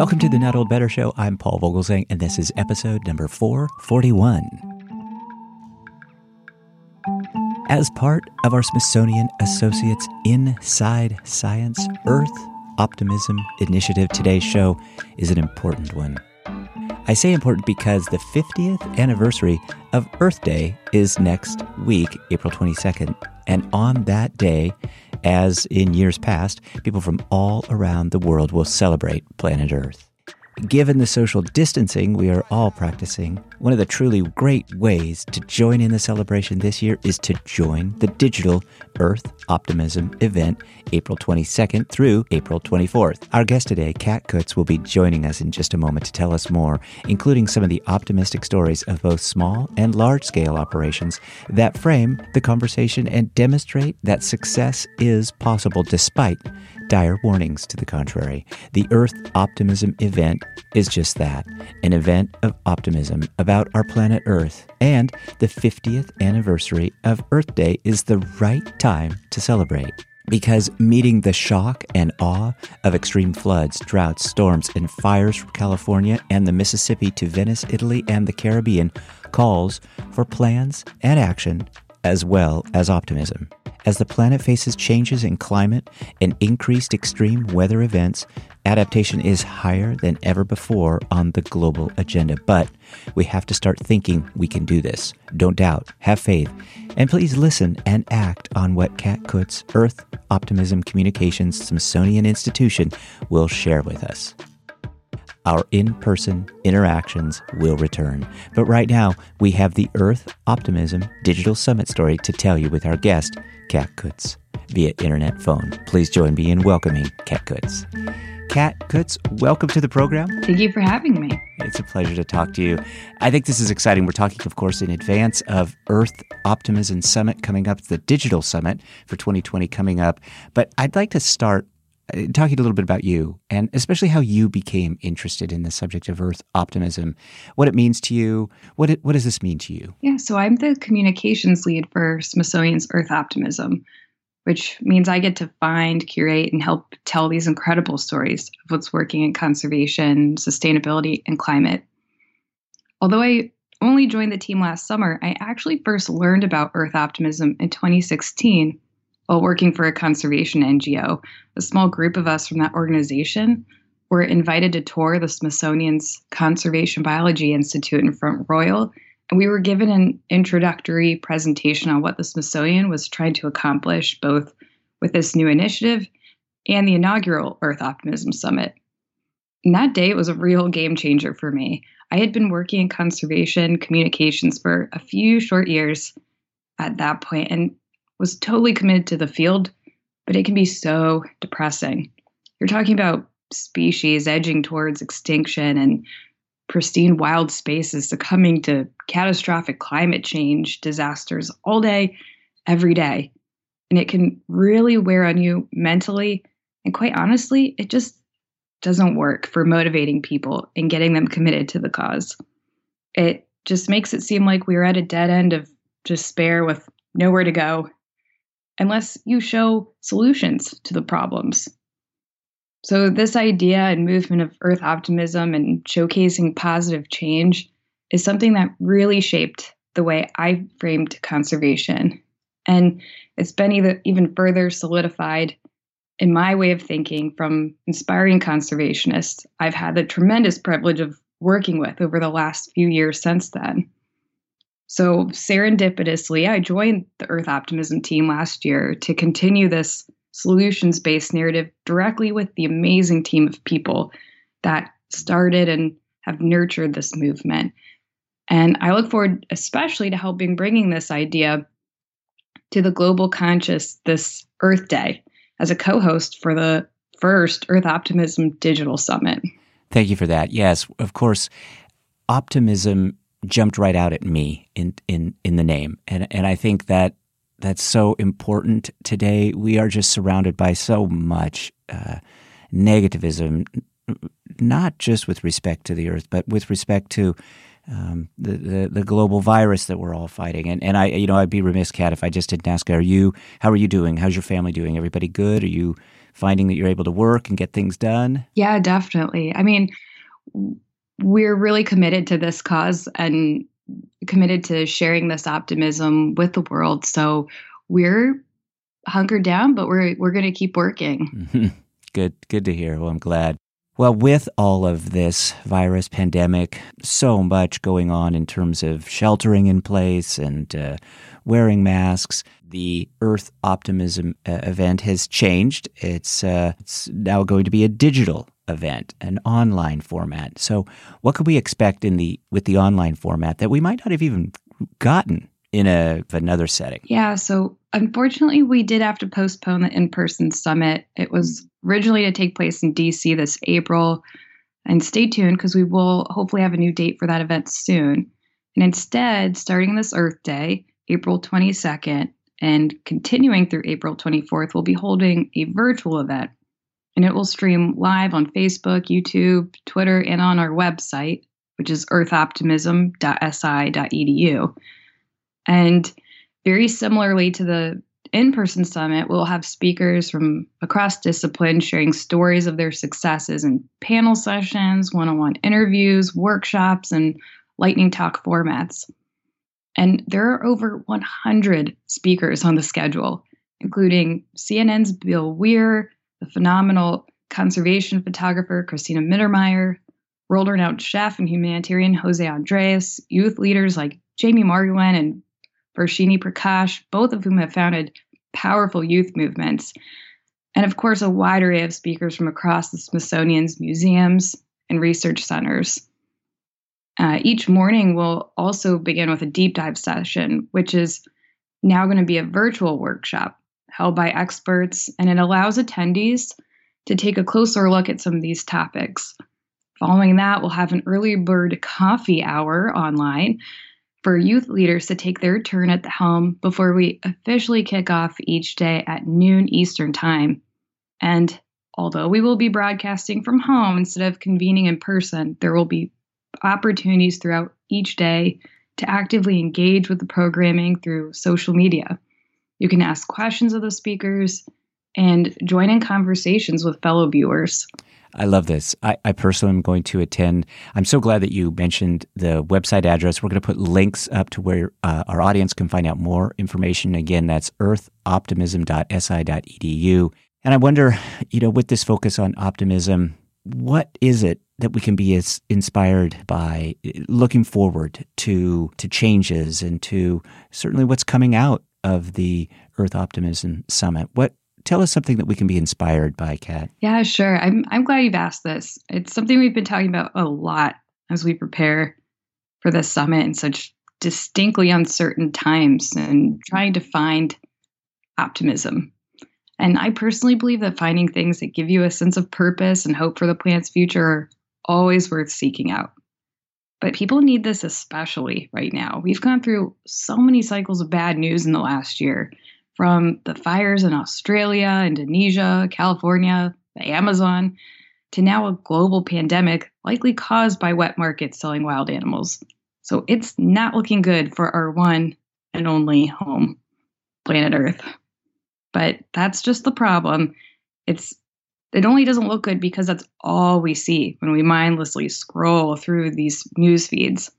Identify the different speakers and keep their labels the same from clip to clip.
Speaker 1: Welcome to the mm-hmm. Not Old Better Show. I'm Paul Vogelzang, and this is episode number 441. As part of our Smithsonian Associates Inside Science Earth Optimism Initiative, today's show is an important one. I say important because the 50th anniversary of Earth Day is next week, April 22nd. And on that day, as in years past, people from all around the world will celebrate planet Earth. Given the social distancing we are all practicing, one of the truly great ways to join in the celebration this year is to join the digital Earth Optimism event April 22nd through April 24th. Our guest today, Cat Kutz, will be joining us in just a moment to tell us more, including some of the optimistic stories of both small and large scale operations that frame the conversation and demonstrate that success is possible despite dire warnings to the contrary. The Earth Optimism event is just that an event of optimism about our planet Earth. And the 50th anniversary of Earth Day is the right time to celebrate. Because meeting the shock and awe of extreme floods, droughts, storms, and fires from California and the Mississippi to Venice, Italy, and the Caribbean calls for plans and action as well as optimism. As the planet faces changes in climate and increased extreme weather events, adaptation is higher than ever before on the global agenda. But we have to start thinking we can do this. Don't doubt, have faith, and please listen and act on what Cat Kutz, Earth Optimism Communications Smithsonian Institution, will share with us our in person interactions will return. But right now, we have the Earth Optimism Digital Summit story to tell you with our guest, Cat Kutz, via internet phone. Please join me in welcoming Cat Kutz. Cat Kutz, welcome to the program.
Speaker 2: Thank you for having me.
Speaker 1: It's a pleasure to talk to you. I think this is exciting. We're talking, of course, in advance of Earth Optimism Summit coming up, the digital summit for 2020 coming up. But I'd like to start Uh, talking a little bit about you and especially how you became interested in the subject of Earth optimism, what it means to you. What it, what does this mean to you?
Speaker 2: Yeah, so I'm the communications lead for Smithsonian's Earth Optimism, which means I get to find, curate, and help tell these incredible stories of what's working in conservation, sustainability, and climate. Although I only joined the team last summer, I actually first learned about Earth optimism in 2016 while working for a conservation NGO. A small group of us from that organization were invited to tour the Smithsonian's Conservation Biology Institute in Front Royal, and we were given an introductory presentation on what the Smithsonian was trying to accomplish, both with this new initiative and the inaugural Earth Optimism Summit. And that day was a real game changer for me. I had been working in conservation communications for a few short years at that point, and was totally committed to the field, but it can be so depressing. You're talking about species edging towards extinction and pristine wild spaces succumbing to catastrophic climate change disasters all day, every day. And it can really wear on you mentally. And quite honestly, it just doesn't work for motivating people and getting them committed to the cause. It just makes it seem like we're at a dead end of despair with nowhere to go unless you show solutions to the problems. So, this idea and movement of Earth optimism and showcasing positive change is something that really shaped the way I framed conservation. And it's been even further solidified in my way of thinking from inspiring conservationists I've had the tremendous privilege of working with over the last few years since then. So, serendipitously, I joined the Earth Optimism team last year to continue this solutions based narrative directly with the amazing team of people that started and have nurtured this movement. And I look forward especially to helping bringing this idea to the global conscious this Earth Day as a co host for the first Earth Optimism Digital Summit.
Speaker 1: Thank you for that. Yes, of course, optimism jumped right out at me in in in the name, and and I think that that's so important today. We are just surrounded by so much uh, negativism, not just with respect to the earth, but with respect to um, the, the, the global virus that we're all fighting. And and I you know I'd be remiss, Cat, if I just didn't ask, are you how are you doing? How's your family doing? Everybody good? Are you finding that you're able to work and get things done?
Speaker 2: Yeah, definitely. I mean, we're really committed to this cause and committed to sharing this optimism with the world. So we're hunkered down, but we're we're going to keep working.
Speaker 1: Mm-hmm. Good, good to hear. Well, I'm glad. Well, with all of this virus pandemic, so much going on in terms of sheltering in place and uh, wearing masks, the Earth Optimism uh, event has changed. It's uh, it's now going to be a digital event, an online format. So, what could we expect in the with the online format that we might not have even gotten in a another setting?
Speaker 2: Yeah, so unfortunately we did have to postpone the in-person summit. It was originally to take place in DC this April. And stay tuned because we will hopefully have a new date for that event soon. And instead, starting this Earth Day, April 22nd, and continuing through April 24th, we'll be holding a virtual event and it will stream live on Facebook, YouTube, Twitter, and on our website, which is earthoptimism.si.edu. And very similarly to the in person summit, we'll have speakers from across disciplines sharing stories of their successes in panel sessions, one on one interviews, workshops, and lightning talk formats. And there are over 100 speakers on the schedule, including CNN's Bill Weir, the phenomenal conservation photographer Cristina Mittermeier, world renowned chef and humanitarian Jose Andres, youth leaders like Jamie Margolin and Varshini Prakash, both of whom have founded powerful youth movements. And of course, a wide array of speakers from across the Smithsonian's museums and research centers. Uh, each morning, we'll also begin with a deep dive session, which is now going to be a virtual workshop held by experts, and it allows attendees to take a closer look at some of these topics. Following that, we'll have an early bird coffee hour online for youth leaders to take their turn at the helm before we officially kick off each day at noon Eastern Time. And although we will be broadcasting from home instead of convening in person, there will be opportunities throughout each day to actively engage with the programming through social media. You can ask questions of the speakers and join in conversations with fellow viewers.
Speaker 1: I love this. I, I, personally am going to attend. I'm so glad that you mentioned the website address. We're going to put links up to where uh, our audience can find out more information. Again, that's earthoptimism.si.edu. And I wonder, you know, with this focus on optimism, what is it that we can be as inspired by looking forward to to changes and to certainly what's coming out of the Earth Optimism Summit? What tell us something that we can be inspired by, Cat.
Speaker 2: Yeah, sure. I'm I'm glad you've asked this. It's something we've been talking about a lot as we prepare for this summit in such distinctly uncertain times and trying to find optimism. And I personally believe that finding things that give you a sense of purpose and hope for the planet's future are always worth seeking out. But people need this especially right now. We've gone through so many cycles of bad news in the last year from the fires in Australia, Indonesia, California, the Amazon, to now a global pandemic likely caused by wet markets selling wild animals. So it's not looking good for our one and only home, planet Earth. But that's just the problem. It's it only doesn't look good because that's all we see when we mindlessly scroll through these news feeds.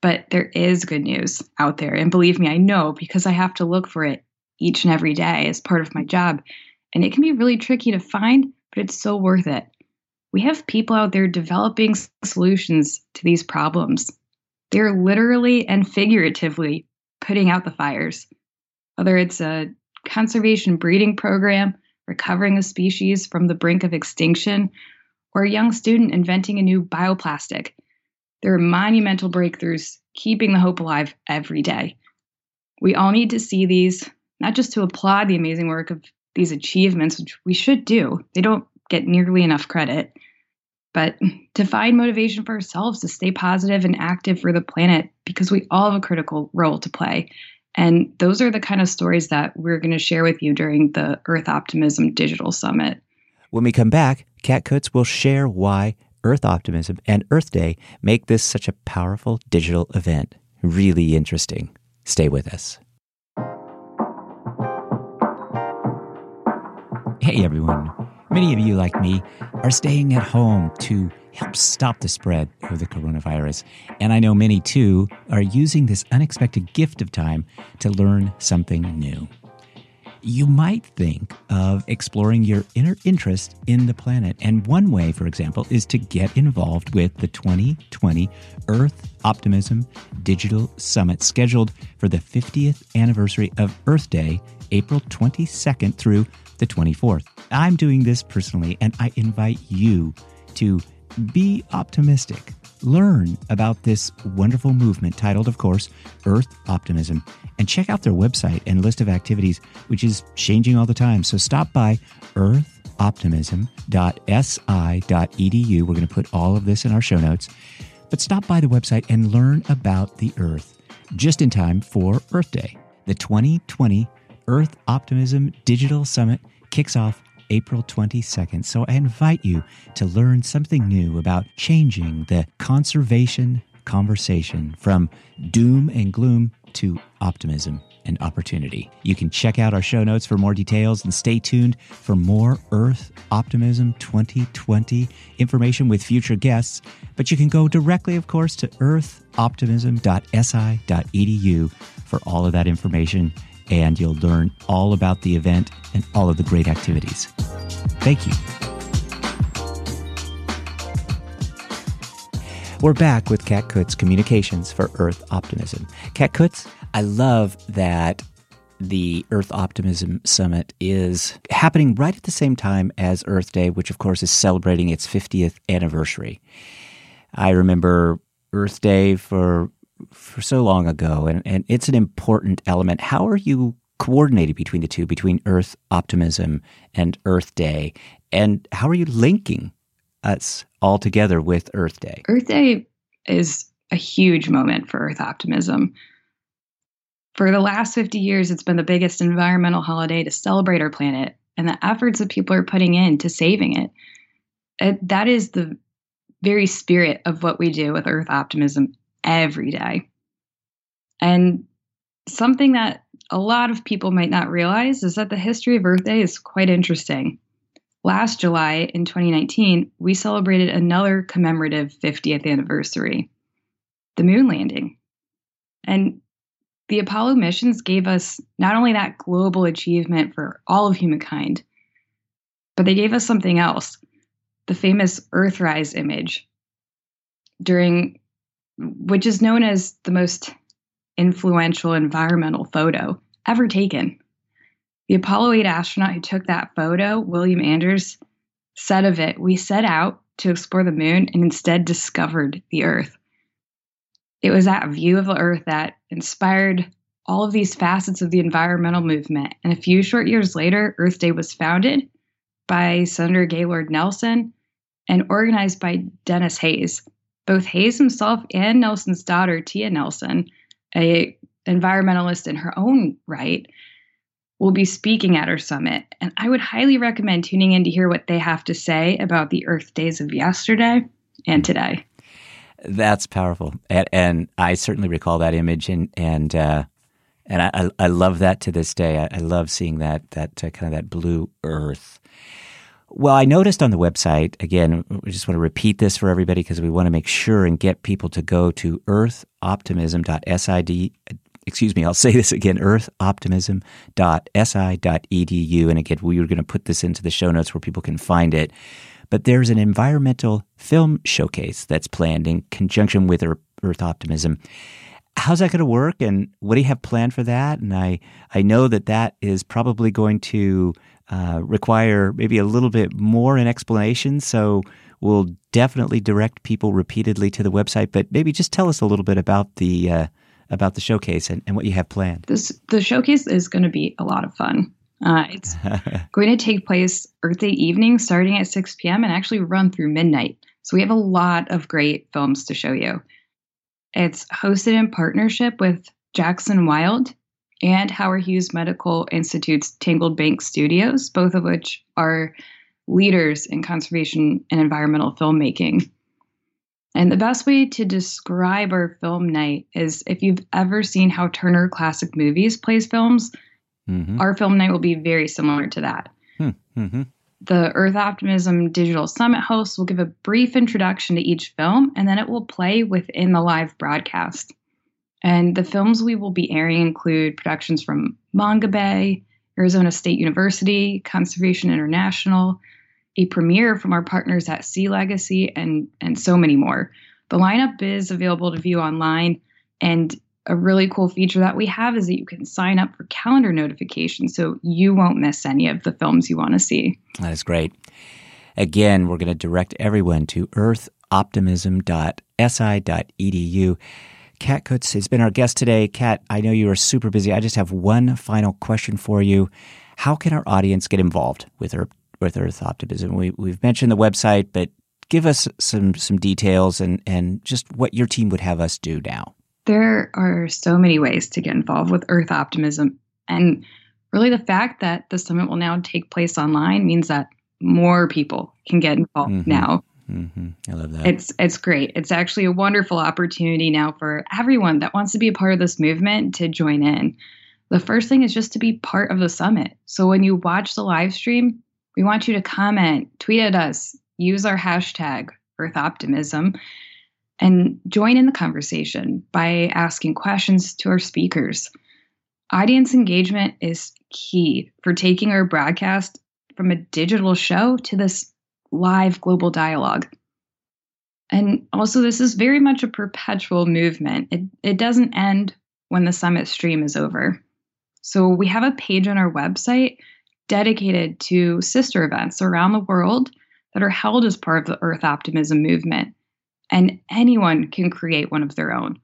Speaker 2: But there is good news out there. And believe me, I know because I have to look for it each and every day as part of my job. And it can be really tricky to find, but it's so worth it. We have people out there developing solutions to these problems. They're literally and figuratively putting out the fires, whether it's a conservation breeding program, recovering a species from the brink of extinction, or a young student inventing a new bioplastic. There are monumental breakthroughs keeping the hope alive every day. We all need to see these, not just to applaud the amazing work of these achievements, which we should do. They don't get nearly enough credit, but to find motivation for ourselves to stay positive and active for the planet because we all have a critical role to play. And those are the kind of stories that we're going to share with you during the Earth Optimism Digital Summit.
Speaker 1: When we come back, Cat Kutz will share why Earth Optimism and Earth Day make this such a powerful digital event. Really interesting. Stay with us. Hey everyone. Many of you, like me, are staying at home to help stop the spread of the coronavirus. And I know many too are using this unexpected gift of time to learn something new. You might think of exploring your inner interest in the planet. And one way, for example, is to get involved with the 2020 Earth Optimism Digital Summit, scheduled for the 50th anniversary of Earth Day, April 22nd through the 24th. I'm doing this personally, and I invite you to be optimistic. Learn about this wonderful movement titled, of course, Earth Optimism, and check out their website and list of activities, which is changing all the time. So stop by earthoptimism.si.edu. We're going to put all of this in our show notes. But stop by the website and learn about the Earth just in time for Earth Day. The 2020 Earth Optimism Digital Summit kicks off April 22nd. So I invite you to learn something new about changing the conservation conversation from doom and gloom to optimism and opportunity. You can check out our show notes for more details and stay tuned for more Earth Optimism 2020 information with future guests. But you can go directly, of course, to earthoptimism.si.edu for all of that information and you'll learn all about the event and all of the great activities. Thank you. We're back with Cat Kutz Communications for Earth Optimism. Cat Kutz, I love that the Earth Optimism Summit is happening right at the same time as Earth Day, which of course is celebrating its 50th anniversary. I remember Earth Day for for so long ago, and, and it's an important element. How are you coordinating between the two, between Earth Optimism and Earth Day? And how are you linking us all together with Earth Day?
Speaker 2: Earth Day is a huge moment for Earth Optimism. For the last 50 years, it's been the biggest environmental holiday to celebrate our planet and the efforts that people are putting in to saving it. it that is the very spirit of what we do with Earth Optimism every day. And something that a lot of people might not realize is that the history of Earth Day is quite interesting. Last July in 2019, we celebrated another commemorative 50th anniversary the moon landing. And the Apollo missions gave us not only that global achievement for all of humankind, but they gave us something else the famous Earthrise image. During which is known as the most influential environmental photo ever taken. The Apollo 8 astronaut who took that photo, William Anders, said of it, We set out to explore the moon and instead discovered the Earth. It was that view of the Earth that inspired all of these facets of the environmental movement. And a few short years later, Earth Day was founded by Senator Gaylord Nelson and organized by Denis Hayes, both Hayes himself and Nelson's daughter, Tia Nelson, a environmentalist in her own right, will be speaking at our summit. And I would highly recommend tuning in to hear what they have to say about the Earth days of yesterday and today.
Speaker 1: That's powerful, and, and I certainly recall that image, and and uh, and I, I love that to this day. I, I love seeing that that uh, kind of that blue Earth well, I noticed on the website, again, we just want to repeat this for everybody because we want to make sure and get people to go to earthoptimism.sid. Excuse me, I'll say this again earthoptimism.si.edu. And again, we are going to put this into the show notes where people can find it. But there's an environmental film showcase that's planned in conjunction with Earth Optimism how's that going to work and what do you have planned for that and i i know that that is probably going to uh, require maybe a little bit more in explanation. So we'll definitely direct people repeatedly to the website. But maybe just tell us a little bit about the uh, about the showcase and, and what you have planned.
Speaker 2: This the showcase is going to be a lot of fun. Uh, it's going to take place Earth Day evening, starting at 6 p.m. and actually run through midnight. So we have a lot of great films to show you. It's hosted in partnership with Jackson Wild and Howard Hughes Medical Institute's Tangled Bank Studios, both of which are leaders in conservation and environmental filmmaking. And the best way to describe our film night is if you've ever seen how Turner Classic Movies plays films, mm-hmm. our film night will be very similar to that. Hmm, mm-hmm. The Earth Optimism Digital Summit hosts will give a brief introduction to each film, and then it will play within the live broadcast. And the films we will be airing include productions from Mongabay, Arizona State University, Conservation International, a premiere from our partners at Sea Legacy, and, and so many more. The lineup is available to view online, and a really cool feature that we have is that you can sign up for calendar notifications so you won't miss any of the films you want to see.
Speaker 1: That is great. Again, we're going to direct everyone to earthoptimism.si.edu. Cat Kutz has been our guest today. Cat, I know you are super busy. I just have one final question for you. How can our audience get involved with Earth, with Earth Optimism? We, we've mentioned the website, but give us some some details and, and just what your team would have us do now.
Speaker 2: There are so many ways to get involved with Earth Optimism. And really, the fact that the summit will now take place online means that more people can get involved mm-hmm. now.
Speaker 1: Mm-hmm. I love that.
Speaker 2: It's it's great. It's actually a wonderful opportunity now for everyone that wants to be a part of this movement to join in. The first thing is just to be part of the summit. So when you watch the live stream, we want you to comment, tweet at us, use our hashtag Earth Optimism, and join in the conversation by asking questions to our speakers. Audience engagement is key for taking our broadcast from a digital show to this live global dialogue. And also, this is very much a perpetual movement. It, it doesn't end when the summit stream is over. So, we have a page on our website dedicated to sister events around the world that are held as part of the Earth Optimism movement. And anyone can create one of their own,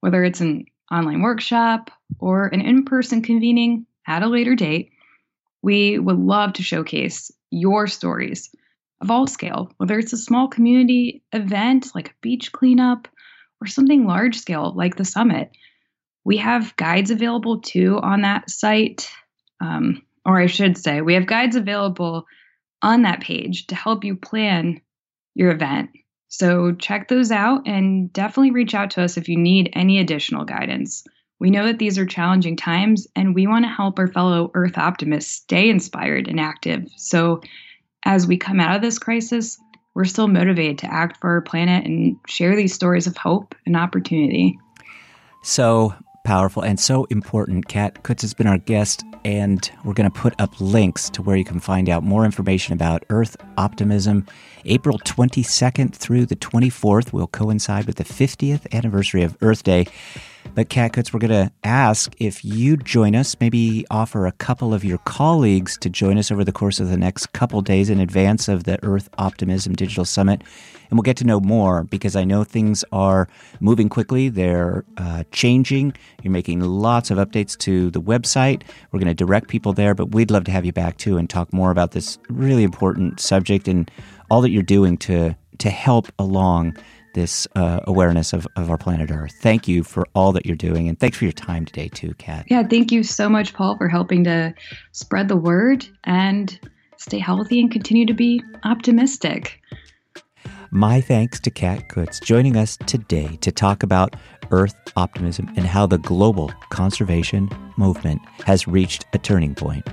Speaker 2: whether it's an online workshop or an in person convening at a later date. We would love to showcase your stories of all scale, whether it's a small community event like a beach cleanup or something large scale like the summit. We have guides available too on that site. Um, or I should say, we have guides available on that page to help you plan your event. So check those out and definitely reach out to us if you need any additional guidance. We know that these are challenging times and we want to help our fellow Earth optimists stay inspired and active. So as we come out of this crisis, we're still motivated to act for our planet and share these stories of hope and opportunity.
Speaker 1: So powerful and so important. Cat Kutz has been our guest, and we're going to put up links to where you can find out more information about Earth Optimism. April 22nd through the 24th will coincide with the 50th anniversary of Earth Day. But Cat Kutz, we're going to ask if you join us, maybe offer a couple of your colleagues to join us over the course of the next couple days in advance of the Earth Optimism Digital Summit. And we'll get to know more because I know things are moving quickly. They're uh, changing. You're making lots of updates to the website. We're going to direct people there, but we'd love to have you back too and talk more about this really important subject and all that you're doing to, to help along this uh, awareness of, of our planet Earth. Thank you for all that you're doing, and thanks for your time today, too, Cat.
Speaker 2: Yeah, thank you so much, Paul, for helping to spread the word and stay healthy and continue to be optimistic.
Speaker 1: My thanks to Cat Kutz joining us today to talk about Earth optimism and how the global conservation movement has reached a turning point.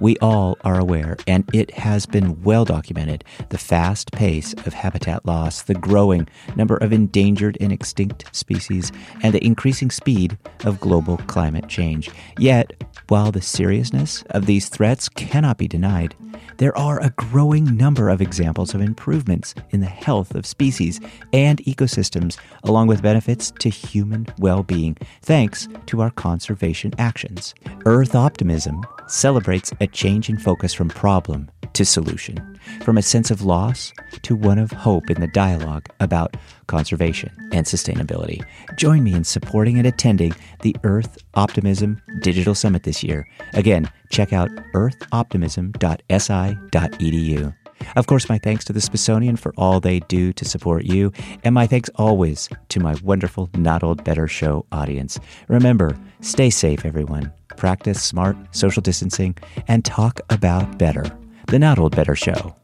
Speaker 1: We all are aware, and it has been well documented, the fast pace of habitat loss, the growing number of endangered and extinct species, and the increasing speed of global climate change. Yet, while the seriousness of these threats cannot be denied, there are a growing number of examples of improvements in the health of species and ecosystems, along with benefits to human well being, thanks to our conservation actions. Earth Optimism celebrates a change in focus from problem to solution, from a sense of loss to one of hope in the dialogue about conservation and sustainability. Join me in supporting and attending the Earth Optimism Digital Summit this year. Again, check out earthoptimism.si.edu. Of course, my thanks to the Smithsonian for all they do to support you, and my thanks always to my wonderful Not Old Better Show audience. Remember, stay safe, everyone. Practice smart social distancing and talk about better. The Not Old Better Show.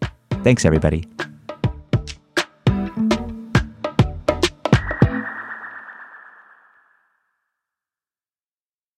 Speaker 1: Thanks, everybody.